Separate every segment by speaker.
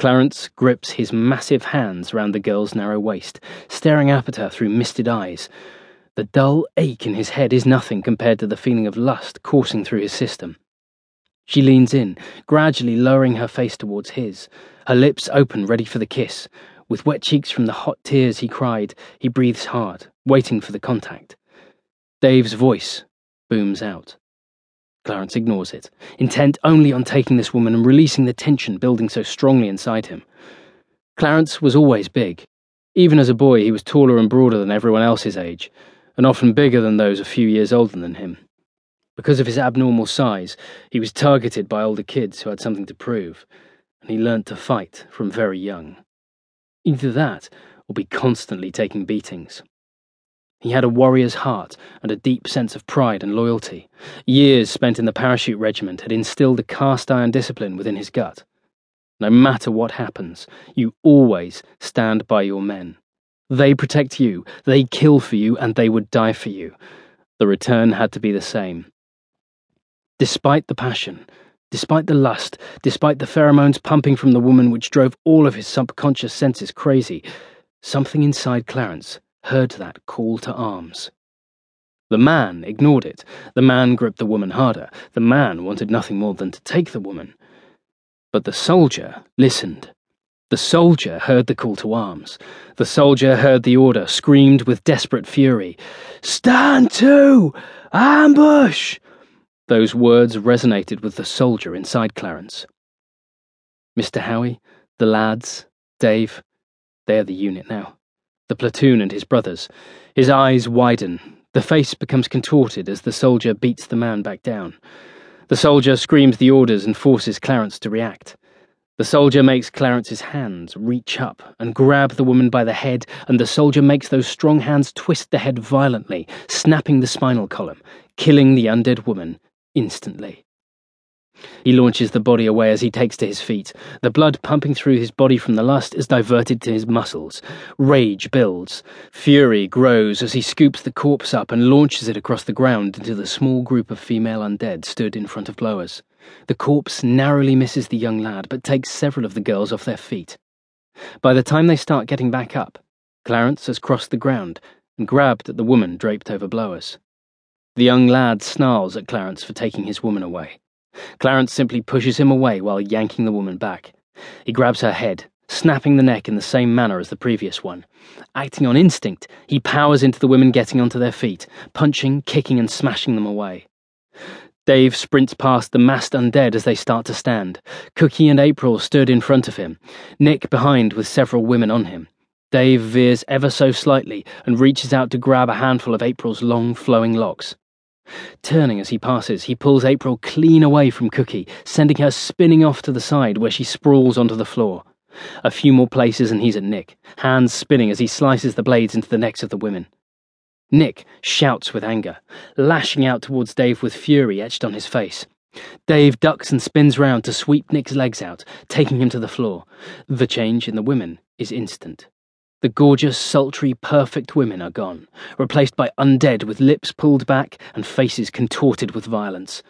Speaker 1: Clarence grips his massive hands round the girl's narrow waist, staring up at her through misted eyes. The dull ache in his head is nothing compared to the feeling of lust coursing through his system. She leans in, gradually lowering her face towards his, her lips open, ready for the kiss. With wet cheeks from the hot tears he cried, he breathes hard, waiting for the contact. Dave's voice booms out. Clarence ignores it, intent only on taking this woman and releasing the tension building so strongly inside him. Clarence was always big. Even as a boy, he was taller and broader than everyone else his age, and often bigger than those a few years older than him. Because of his abnormal size, he was targeted by older kids who had something to prove, and he learnt to fight from very young. Either that, or be constantly taking beatings. He had a warrior's heart and a deep sense of pride and loyalty. Years spent in the parachute regiment had instilled a cast iron discipline within his gut. No matter what happens, you always stand by your men. They protect you, they kill for you, and they would die for you. The return had to be the same. Despite the passion, despite the lust, despite the pheromones pumping from the woman which drove all of his subconscious senses crazy, something inside Clarence heard that call to arms. The man ignored it. The man gripped the woman harder. The man wanted nothing more than to take the woman. But the soldier listened. The soldier heard the call to arms. The soldier heard the order, screamed with desperate fury Stand to! Ambush! Those words resonated with the soldier inside Clarence. Mr. Howie, the lads, Dave, they are the unit now the platoon and his brothers. His eyes widen. The face becomes contorted as the soldier beats the man back down. The soldier screams the orders and forces Clarence to react. The soldier makes Clarence's hands reach up and grab the woman by the head, and the soldier makes those strong hands twist the head violently, snapping the spinal column, killing the undead woman instantly. He launches the body away as he takes to his feet. The blood pumping through his body from the lust is diverted to his muscles. Rage builds. Fury grows as he scoops the corpse up and launches it across the ground into the small group of female undead stood in front of Blowers. The corpse narrowly misses the young lad, but takes several of the girls off their feet. By the time they start getting back up, Clarence has crossed the ground and grabbed at the woman draped over Blowers. The young lad snarls at Clarence for taking his woman away. Clarence simply pushes him away while yanking the woman back. He grabs her head, snapping the neck in the same manner as the previous one. Acting on instinct, he powers into the women getting onto their feet, punching, kicking, and smashing them away. Dave sprints past the massed undead as they start to stand. Cookie and April stood in front of him, Nick behind with several women on him. Dave veers ever so slightly and reaches out to grab a handful of April's long, flowing locks. Turning as he passes, he pulls April clean away from Cookie, sending her spinning off to the side where she sprawls onto the floor. A few more places and he's at Nick, hands spinning as he slices the blades into the necks of the women. Nick shouts with anger, lashing out towards Dave with fury etched on his face. Dave ducks and spins round to sweep Nick's legs out, taking him to the floor. The change in the women is instant. The gorgeous, sultry, perfect women are gone, replaced by undead with lips pulled back and faces contorted with violence.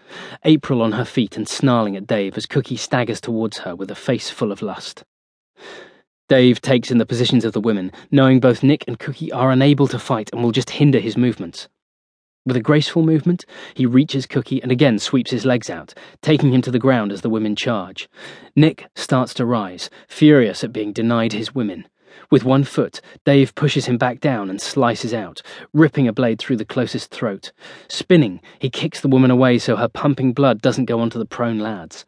Speaker 1: April on her feet and snarling at Dave as Cookie staggers towards her with a face full of lust. Dave takes in the positions of the women, knowing both Nick and Cookie are unable to fight and will just hinder his movements. With a graceful movement, he reaches Cookie and again sweeps his legs out, taking him to the ground as the women charge. Nick starts to rise, furious at being denied his women. With one foot, Dave pushes him back down and slices out, ripping a blade through the closest throat. Spinning, he kicks the woman away so her pumping blood doesn't go onto the prone lads.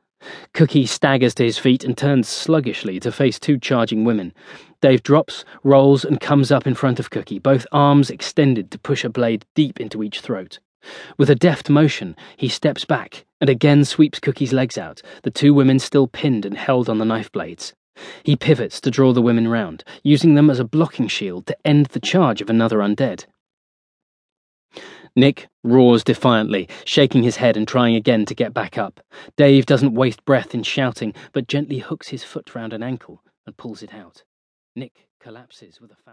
Speaker 1: Cookie staggers to his feet and turns sluggishly to face two charging women. Dave drops, rolls, and comes up in front of Cookie, both arms extended to push a blade deep into each throat. With a deft motion, he steps back and again sweeps Cookie's legs out, the two women still pinned and held on the knife blades. He pivots to draw the women round, using them as a blocking shield to end the charge of another undead. Nick roars defiantly, shaking his head and trying again to get back up. Dave doesn't waste breath in shouting, but gently hooks his foot round an ankle and pulls it out. Nick collapses with a